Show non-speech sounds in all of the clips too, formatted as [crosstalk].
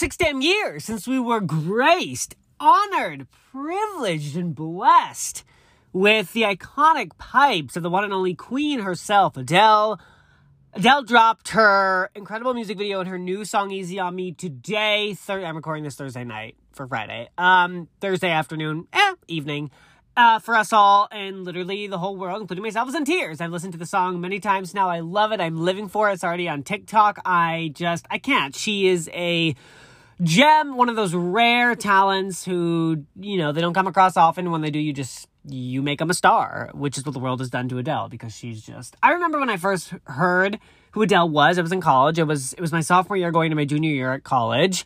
six damn years since we were graced, honored, privileged, and blessed with the iconic pipes of the one and only queen herself, Adele. Adele dropped her incredible music video and her new song "Easy on Me" today. Thir- I'm recording this Thursday night for Friday. Um, Thursday afternoon, eh, evening. Uh, for us all and literally the whole world, including myself, is in tears. I've listened to the song many times now. I love it. I'm living for it. It's already on TikTok. I just, I can't. She is a gem, one of those rare talents who, you know, they don't come across often. When they do, you just you make them a star, which is what the world has done to Adele because she's just. I remember when I first heard who Adele was. I was in college. It was it was my sophomore year, going to my junior year at college.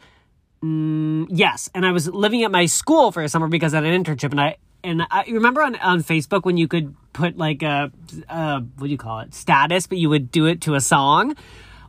Mm, yes, and I was living at my school for a summer because I had an internship, and I and I remember on on Facebook when you could put like a, a what do you call it status, but you would do it to a song.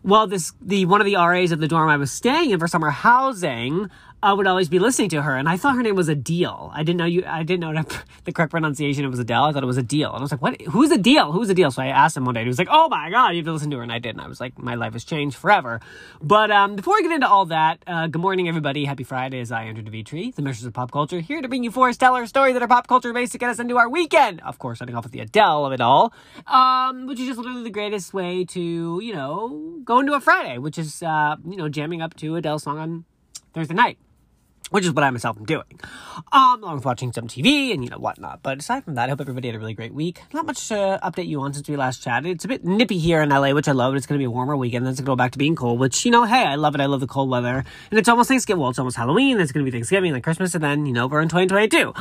Well, this the one of the RAs of the dorm I was staying in for summer housing I would always be listening to her, and I thought her name was Adele. I didn't know you. I didn't know [laughs] the correct pronunciation. It was Adele. I thought it was Adele, and I was like, "What? Who's Adele? Who's Adele?" So I asked him one day. And he was like, "Oh my god, you have to listen to her," and I did. And I was like, "My life has changed forever." But um, before I get into all that, uh, good morning, everybody. Happy Friday. As I Andrew Dimitri, the Mistress of Pop Culture, here to bring you four stellar stories that are pop culture based to get us into our weekend. Of course, starting off with the Adele of it all, um, which is just literally the greatest way to you know go into a Friday, which is uh, you know jamming up to Adele song on Thursday night which is what I myself am doing, um, along with watching some TV and you know whatnot. But aside from that, I hope everybody had a really great week. Not much to update you on since we last chatted. It's a bit nippy here in LA, which I love. It's going to be a warmer weekend. Then it's going to go back to being cold, which you know, hey, I love it. I love the cold weather, and it's almost Thanksgiving. Well, it's almost Halloween. It's going to be Thanksgiving, then Christmas, and then you know we're in 2022.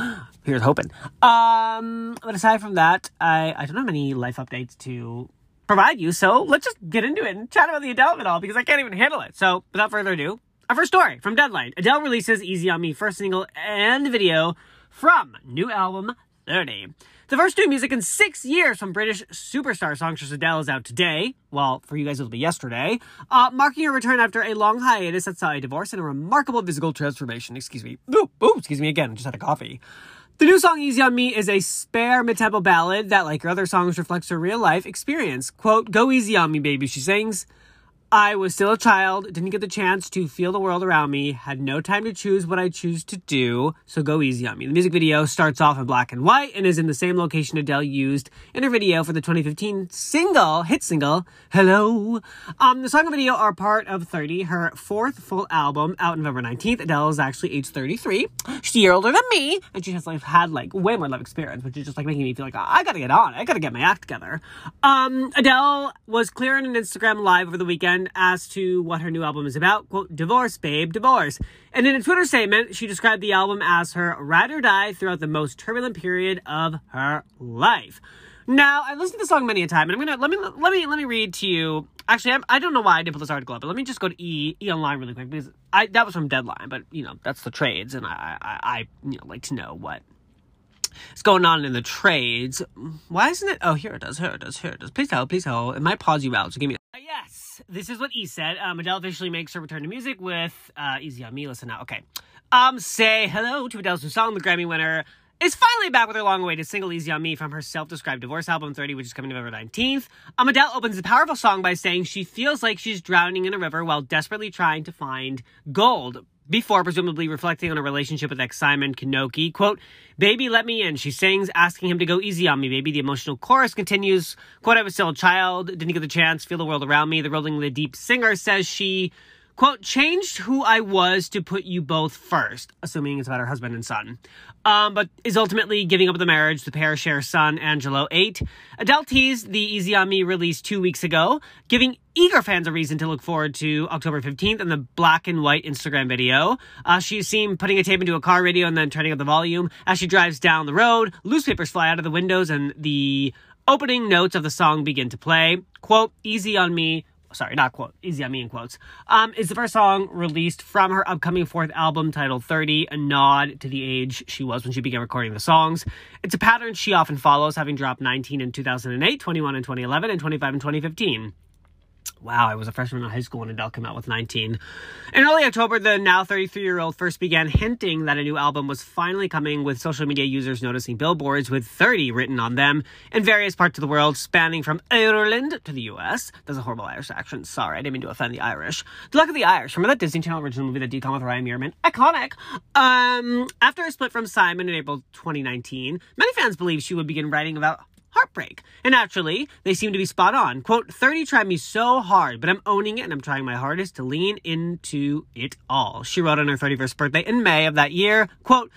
Here's hoping. Um, but aside from that, I I don't have any life updates to provide you. So let's just get into it and chat about the of it all because I can't even handle it. So without further ado, our first story from Deadline. Adele releases Easy on Me first single and video from new album 30. The first new music in six years from British superstar songstress Adele is out today. Well, for you guys, it'll be yesterday. Uh, marking her return after a long hiatus that saw a divorce and a remarkable physical transformation. Excuse me. Ooh, ooh, excuse me again. I just had a coffee. The new song Easy on Me is a spare mid-tempo ballad that, like her other songs, reflects her real life experience. Quote, Go easy on me, baby, she sings. I was still a child, didn't get the chance to feel the world around me, had no time to choose what I choose to do, so go easy on me. The music video starts off in black and white and is in the same location Adele used in her video for the 2015 single, hit single, Hello. Um, the song and video are part of 30, her fourth full album, out November 19th. Adele is actually age 33. She's a year older than me, and she has like had like way more life experience, which is just like making me feel like, I gotta get on, I gotta get my act together. Um, Adele was clear in an Instagram live over the weekend as to what her new album is about. Quote, divorce, babe, divorce. And in a Twitter statement, she described the album as her ride or die throughout the most turbulent period of her life. Now, I listened to the song many a time, and I'm gonna let me let me let me read to you. Actually, I'm, I do not know why I didn't put this article up, but let me just go to E E Online really quick because I that was from Deadline, but you know that's the trades, and I I, I you know like to know what is going on in the trades. Why isn't it? Oh, here it does. Here it does. Here it does. Please tell. Please tell. It might pause you out, so give me. This is what E said. Um, Adele officially makes her return to music with uh, "Easy on Me." Listen now. Okay. Um, say hello to Adele's new song, the Grammy winner is finally back with her long-awaited single "Easy on Me" from her self-described divorce album 30, which is coming November 19th. Um, Adele opens the powerful song by saying she feels like she's drowning in a river while desperately trying to find gold before presumably reflecting on a relationship with ex Simon Konecki. Quote, Baby, let me in, she sings, asking him to go easy on me, baby. The emotional chorus continues, quote, I was still a child, didn't get the chance, feel the world around me. The rolling the deep singer says she, quote, changed who I was to put you both first, assuming it's about her husband and son. Um, but is ultimately giving up the marriage. The pair share son, Angelo, 8. Adele teased the Easy On Me release two weeks ago, giving eager fans a reason to look forward to October 15th and the black and white Instagram video. Uh, she's seen putting a tape into a car radio and then turning up the volume. As she drives down the road, loose papers fly out of the windows and the opening notes of the song begin to play. Quote, easy on me, sorry, not quote, easy on me in quotes, um, is the first song released from her upcoming fourth album titled 30, a nod to the age she was when she began recording the songs. It's a pattern she often follows, having dropped 19 in 2008, 21 in 2011, and 25 in 2015. Wow, I was a freshman in high school when Adele came out with 19. In early October, the now 33 year old first began hinting that a new album was finally coming, with social media users noticing billboards with 30 written on them in various parts of the world, spanning from Ireland to the US. There's a horrible Irish accent. Sorry, I didn't mean to offend the Irish. The luck of the Irish. Remember that Disney Channel original movie, The Decon with Ryan Merriman? Iconic. Um, after a split from Simon in April 2019, many fans believe she would begin writing about heartbreak. And naturally, they seem to be spot on. Quote, 30 tried me so hard, but I'm owning it and I'm trying my hardest to lean into it all. She wrote on her 31st birthday in May of that year, quote,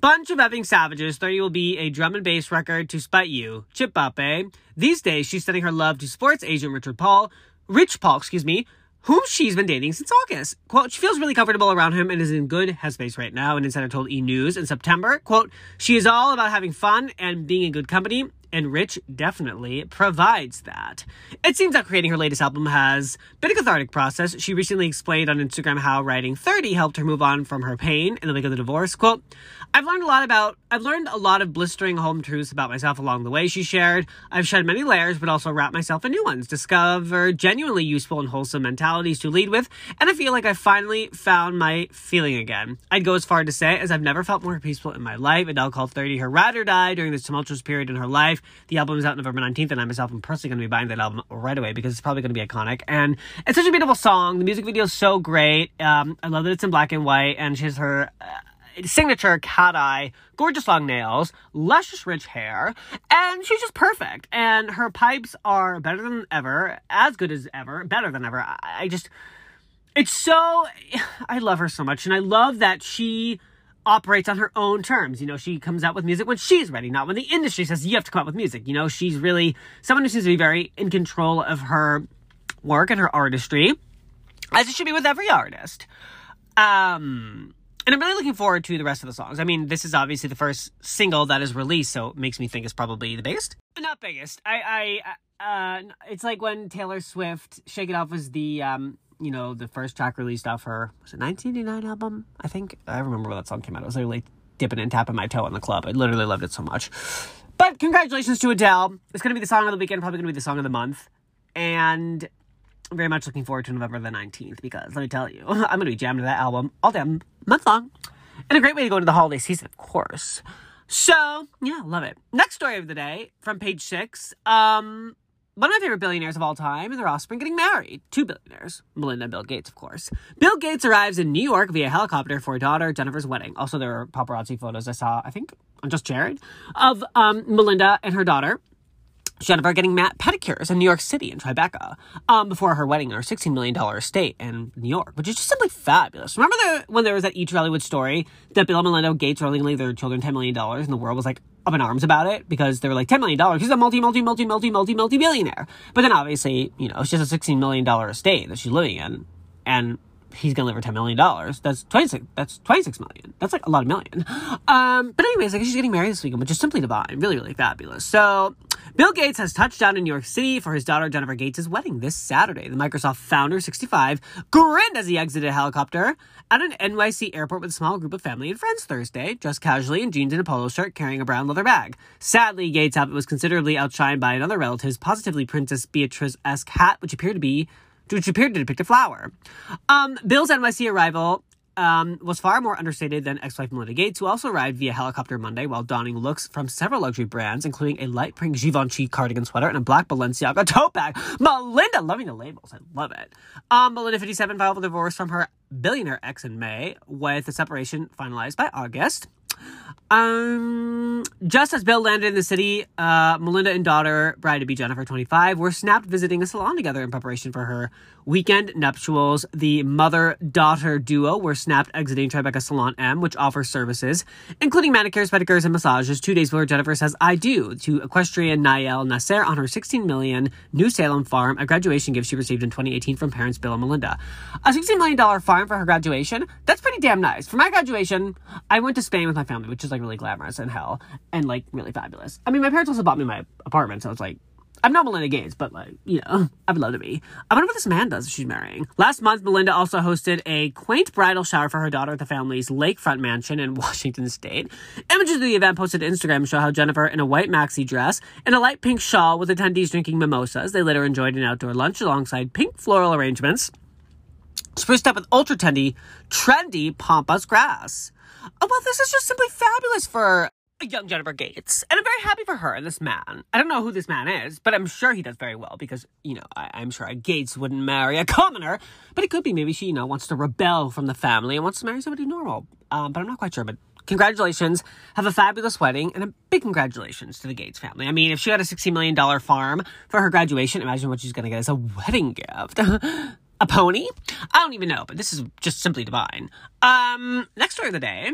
Bunch of effing savages, 30 will be a drum and bass record to spite you. Chip up, eh? These days, she's sending her love to sports agent Richard Paul, Rich Paul, excuse me, whom she's been dating since August. Quote, she feels really comfortable around him and is in good headspace right now. An insider told E! News in September, quote, she is all about having fun and being in good company and Rich definitely provides that. It seems that creating her latest album has been a cathartic process. She recently explained on Instagram how writing 30 helped her move on from her pain in the wake of the divorce. Quote, I've learned a lot about, I've learned a lot of blistering home truths about myself along the way, she shared. I've shed many layers, but also wrapped myself in new ones, discovered genuinely useful and wholesome mentalities to lead with, and I feel like I finally found my feeling again. I'd go as far to say as I've never felt more peaceful in my life. Adele called 30 her ride or die during this tumultuous period in her life. The album is out November 19th, and I myself am personally going to be buying that album right away because it's probably going to be iconic. And it's such a beautiful song. The music video is so great. Um, I love that it's in black and white, and she has her. Uh, signature cat eye, gorgeous long nails, luscious rich hair, and she's just perfect. And her pipes are better than ever, as good as ever, better than ever. I, I just, it's so, [sighs] I love her so much, and I love that she operates on her own terms. You know, she comes out with music when she's ready, not when the industry says you have to come out with music. You know, she's really someone who seems to be very in control of her work and her artistry, as it should be with every artist. Um, and I'm really looking forward to the rest of the songs. I mean, this is obviously the first single that is released, so it makes me think it's probably the biggest. Not biggest. I, I, uh, it's like when Taylor Swift "Shake It Off" was the um, you know, the first track released off her was it 1989 album? I think I remember when that song came out. It was literally dipping and tapping my toe in the club. I literally loved it so much. But congratulations to Adele. It's gonna be the song of the weekend, probably gonna be the song of the month, and I'm very much looking forward to November the 19th because let me tell you, [laughs] I'm gonna be jamming to that album all damn month long, and a great way to go into the holiday season, of course. So yeah, love it. Next story of the day from page six. Um, one of my favorite billionaires of all time and their offspring getting married. Two billionaires. Melinda and Bill Gates, of course. Bill Gates arrives in New York via helicopter for daughter Jennifer's wedding. Also, there are paparazzi photos I saw, I think, on Just Jared, of um, Melinda and her daughter. Jennifer getting mat pedicures in New York City in Tribeca um, before her wedding in her $16 million estate in New York, which is just simply fabulous. Remember the, when there was that Each Hollywood story that Bill and Melinda Gates were only their children $10 million and the world was like up in arms about it because they were like $10 million. He's a multi, multi, multi, multi, multi, multi billionaire. But then obviously, you know, it's just a $16 million estate that she's living in. And he's gonna live for $10 million. That's 26, that's 26 million. That's like a lot of million. Um, but anyways, like she's getting married this weekend, which is simply divine. Really, really fabulous. So, Bill Gates has touched down in New York City for his daughter Jennifer Gates' wedding this Saturday. The Microsoft founder, 65, grinned as he exited a helicopter at an NYC airport with a small group of family and friends Thursday, dressed casually in jeans and a polo shirt, carrying a brown leather bag. Sadly, Gates' outfit was considerably outshined by another relative's positively Princess Beatrice-esque hat, which appeared to be which appeared to depict a flower. Um, Bill's NYC arrival um, was far more understated than ex-wife Melinda Gates, who also arrived via helicopter Monday while donning looks from several luxury brands, including a light pink Givenchy cardigan sweater and a black Balenciaga [laughs] tote bag. Melinda, loving the labels, I love it. Um, Melinda, 57, filed for divorce from her billionaire ex in May, with the separation finalized by August. Um, just as Bill landed in the city, uh, Melinda and daughter, bride to be Jennifer, 25, were snapped visiting a salon together in preparation for her weekend nuptials. The mother daughter duo were snapped exiting Tribeca Salon M, which offers services, including manicures, pedicures, and massages, two days before Jennifer says I do to equestrian Nayel Nassar on her 16 million New Salem farm, a graduation gift she received in 2018 from parents Bill and Melinda. A $16 million farm for her graduation? That's pretty damn nice. For my graduation, I went to Spain with my family, which is like really glamorous and hell and like really fabulous. I mean, my parents also bought me my apartment, so it's like I'm not Melinda Gates, but like, you know, [laughs] I would love to be. I wonder what this man does if she's marrying. Last month, Melinda also hosted a quaint bridal shower for her daughter at the family's lakefront mansion in [laughs] Washington State. Images of the event posted to Instagram show how Jennifer, in a white maxi dress and a light pink shawl with attendees drinking mimosas, they later enjoyed an outdoor lunch alongside pink floral arrangements, spruced up with ultra trendy, trendy pampas grass. Oh, well, this is just simply fabulous for young Jennifer Gates. And I'm very happy for her and this man. I don't know who this man is, but I'm sure he does very well because, you know, I, am sure a Gates wouldn't marry a [laughs] commoner. But it could be maybe she, you know, wants to rebel from the family and wants to marry somebody normal. Um, but I'm not quite sure. But congratulations. Have a fabulous wedding and a big congratulations to the Gates family. I mean, if she had a $60 million farm for her graduation, imagine what she's going to get as a wedding gift. [gasps] a pony? I don't even know, but this is just simply divine. Um, next story of the day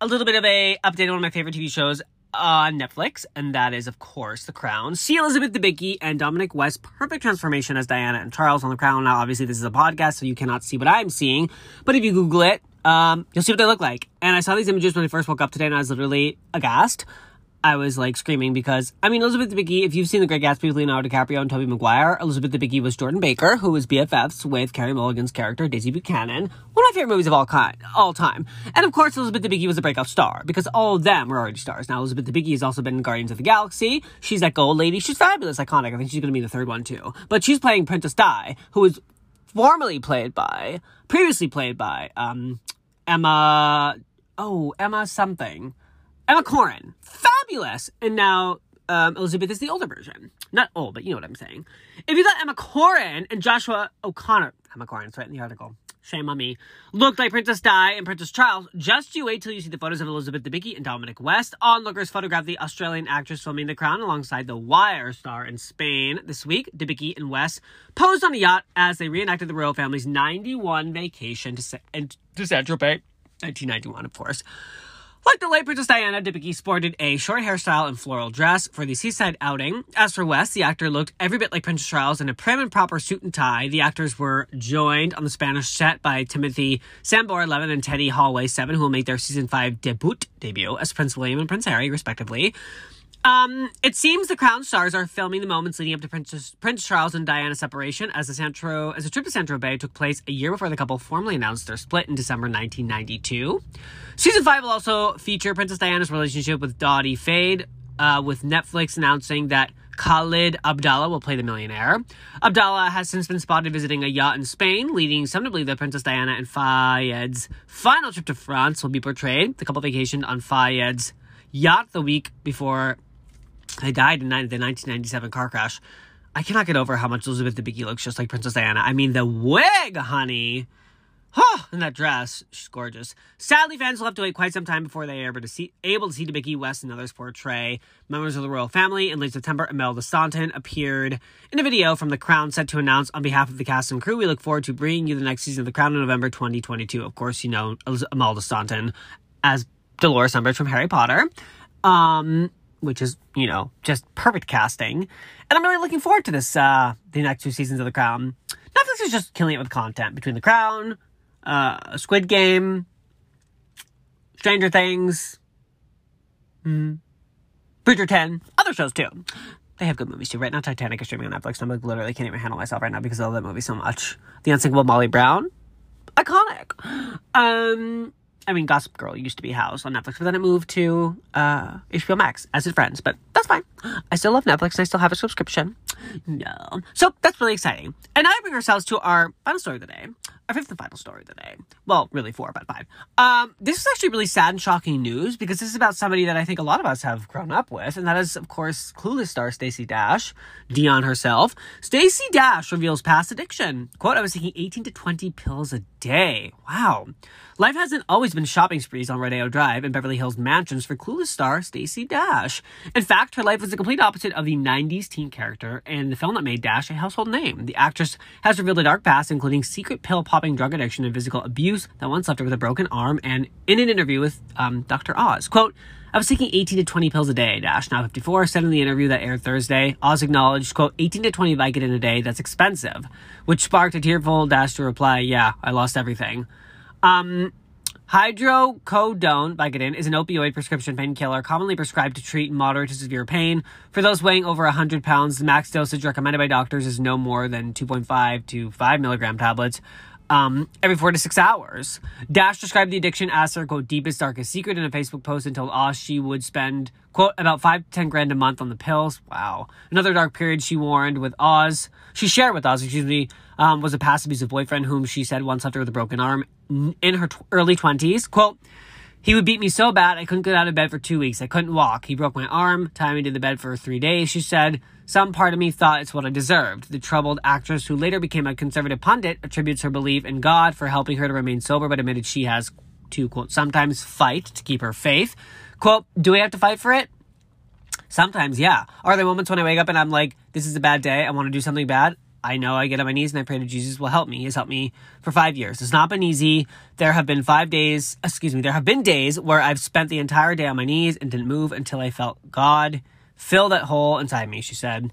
a little bit of a update on one of my favorite TV shows on Netflix, and that is, of course, The Crown. See Elizabeth Debicki and Dominic West perfect transformation as Diana and Charles on The Crown. Now, obviously, this is a podcast, so you cannot see what I'm seeing, but if you Google it, um, you'll see what they look like. And I saw these images when I first woke up today, and I was literally aghast. I was like screaming because I mean Elizabeth Debicki. If you've seen The Great Gatsby with Leonardo DiCaprio and Tobey Maguire, Elizabeth Debicki was Jordan Baker, who was BFFs with Carey Mulligan's character Daisy Buchanan. One of my favorite movies of all kind, all time. And of course, Elizabeth Debicki was a breakout star because all of them were already stars. Now Elizabeth Debicki has also been in Guardians of the Galaxy. She's that gold lady. She's fabulous, iconic. I think she's going to be the third one too. But she's playing Princess Di, who was formerly played by, previously played by, um, Emma. Oh, Emma something. Emma Corrin. Fabulous. And now um, Elizabeth is the older version. Not old, but you know what I'm saying. If you thought Emma Corrin and Joshua O'Connor, Emma Corrin's right in the article, shame on me, looked like Princess Di and Princess Charles, just you wait till you see the photos of Elizabeth Debicki and Dominic West. Onlookers photographed the Australian actress filming The Crown alongside the Wire star in Spain this week. Debicki and West posed on a yacht as they reenacted the royal family's 91 vacation to, Sa- to Saint-Tropez. 1991, of course. Like the late Princess Diana, Debicki sported a short hairstyle and floral dress for the seaside outing. As for West, the actor looked every bit like Princess Charles in a prim and proper suit and tie. The actors were joined on the Spanish set by Timothy Sambor 11 and Teddy Hawley, 7, who will make their season 5 debut debut as Prince William and Prince Harry, respectively. Um, it seems the Crown stars are filming the moments leading up to Princess, Prince Charles and Diana's separation as the Santro, as the trip to Saint-Tropez took place a year before the couple formally announced their split in December 1992. Season 5 will also feature Princess Diana's relationship with Dodi Fayed, uh, with Netflix announcing that Khalid Abdalla will play the millionaire. Abdallah has since been spotted visiting a yacht in Spain, leading some to believe that Princess Diana and Fayed's final trip to France will be portrayed. The couple vacationed on Fayed's yacht the week before I died in the 1997 car crash. I cannot get over how much Elizabeth Debicki looks just like Princess Diana. I mean, the wig, honey. Oh, in that dress, she's gorgeous. Sadly, fans will have to wait quite some time before they are able to see, able to see Debicki West and others portray members of the royal family. In late September, Imelda Staunton appeared in a video from The Crown set to announce on behalf of the cast and crew, we look forward to bringing you the next season of The Crown in November 2022. Of course, you know Imelda Staunton as Dolores Umbridge from Harry Potter. Um, which is, you know, just perfect casting. And I'm really looking forward to this, uh, the next two seasons of The Crown. Netflix is just killing it with content between The Crown, uh, Squid Game, Stranger Things, mm, Bridgerton, other shows too. They have good movies too. Right now, Titanic is streaming on Netflix. I'm like literally can't even handle myself right now because I love that movie so much. The Unsinkable Molly Brown, iconic. Um, I mean, Gossip Girl used to be housed on Netflix, but then it moved to uh, HBO Max, as did Friends. But that's fine. I still love Netflix and I still have a subscription. No. So that's really exciting. And now I bring ourselves to our final story of the day, our fifth and final story of the day. Well, really four, but five. Um, this is actually really sad and shocking news because this is about somebody that I think a lot of us have grown up with, and that is, of course, Clueless star Stacey Dash, Dionne herself. Stacey Dash reveals past addiction. Quote, I was taking 18 to 20 pills a day. Wow. Life hasn't always been shopping sprees on Rodeo Drive and Beverly Hills mansions for Clueless star Stacey Dash. In fact, her life was the complete opposite of the 90s teen character and the film that made Dash a household name. The actress has revealed a dark past, including secret pill popping drug addiction and physical abuse that once left her with a broken arm. And in an interview with um, Dr. Oz, quote, I was taking 18 to 20 pills a day, Dash, now 54, said in the interview that aired Thursday. Oz acknowledged, quote, 18 to 20 Vicodin a day, that's expensive, which sparked a tearful Dash to reply, yeah, I lost everything. Um, Hydrocodone, Vicodin, is an opioid prescription painkiller commonly prescribed to treat moderate to severe pain. For those weighing over 100 pounds, the max dosage recommended by doctors is no more than 2.5 to 5 milligram tablets um, every four to six hours. Dash described the addiction as her quote deepest darkest secret in a Facebook post and told Oz she would spend quote about five to ten grand a month on the pills. Wow. Another dark period she warned with Oz. She shared with Oz, excuse me, um, was a past abusive boyfriend whom she said once left her with a broken arm in her t- early twenties. Quote. He would beat me so bad I couldn't get out of bed for two weeks. I couldn't walk. He broke my arm, tied me to the bed for three days, she said. Some part of me thought it's what I deserved. The troubled actress, who later became a conservative pundit, attributes her belief in God for helping her to remain sober, but admitted she has to, quote, sometimes fight to keep her faith. Quote, do we have to fight for it? Sometimes, yeah. Are there moments when I wake up and I'm like, this is a bad day, I want to do something bad? I know I get on my knees and I pray to Jesus will help me. He's helped me for five years. It's not been easy. There have been five days, excuse me, there have been days where I've spent the entire day on my knees and didn't move until I felt God fill that hole inside me, she said.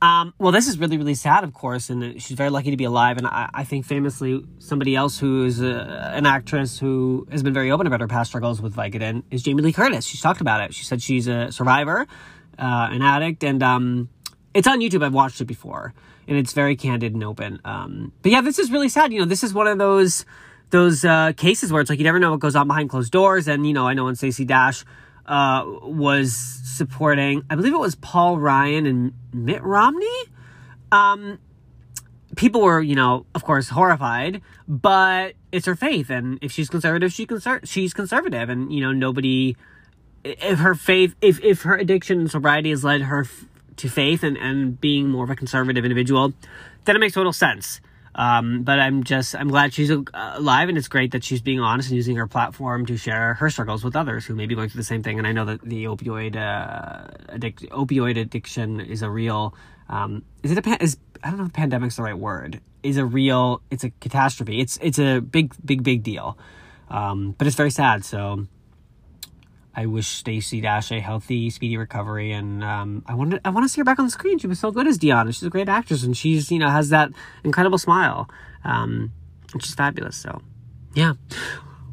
Um, well, this is really, really sad, of course, and she's very lucky to be alive. And I, I think famously, somebody else who is a, an actress who has been very open about her past struggles with Vicodin is Jamie Lee Curtis. She's talked about it. She said she's a survivor, uh, an addict, and um, it's on YouTube. I've watched it before, and it's very candid and open. Um, but yeah, this is really sad. You know, this is one of those those uh, cases where it's like you never know what goes on behind closed doors. And you know, I know when Stacey Dash uh, was supporting, I believe it was Paul Ryan and Mitt Romney. Um, people were, you know, of course, horrified, but it's her faith, and if she's conservative, she conser- she's conservative, and you know, nobody. If her faith, if if her addiction and sobriety has led her to faith and and being more of a conservative individual, then it makes total sense. Um, but I'm just, I'm glad she's alive and it's great that she's being honest and using her platform to share her struggles with others who may be going through the same thing. And I know that the opioid, uh, addic- opioid addiction is a real, um, is it a, is, I don't know if pandemic's the right word, is a real, it's a catastrophe. It's, it's a big, big, big deal. Um, but it's very sad. So, I wish Stacey Dash a healthy, speedy recovery, and um, I wanted I want to see her back on the screen. She was so good as Deanna. She's a great actress, and she's you know has that incredible smile, um, which is fabulous. So, yeah.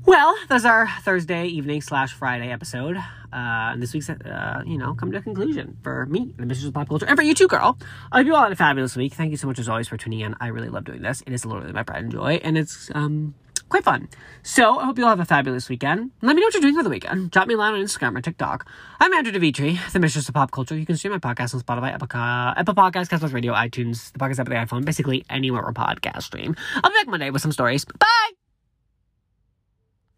Well, that's our Thursday evening slash Friday episode. Uh, and this week's, uh, you know, come to a conclusion for me, the Mistress of Pop Culture, and for you too, girl. I hope you all had a fabulous week. Thank you so much as always for tuning in. I really love doing this. It is literally my pride and joy, and it's um quite fun. So I hope you all have a fabulous weekend. Let me know what you're doing for the weekend. Drop me a line on Instagram or TikTok. I'm Andrew DeVitri, the Mistress of Pop Culture. You can stream my podcast on Spotify, Apple, Apple Podcasts, Castbox Radio, iTunes, the podcast app of the iPhone, basically anywhere where podcast stream. I'll be back Monday with some stories. Bye!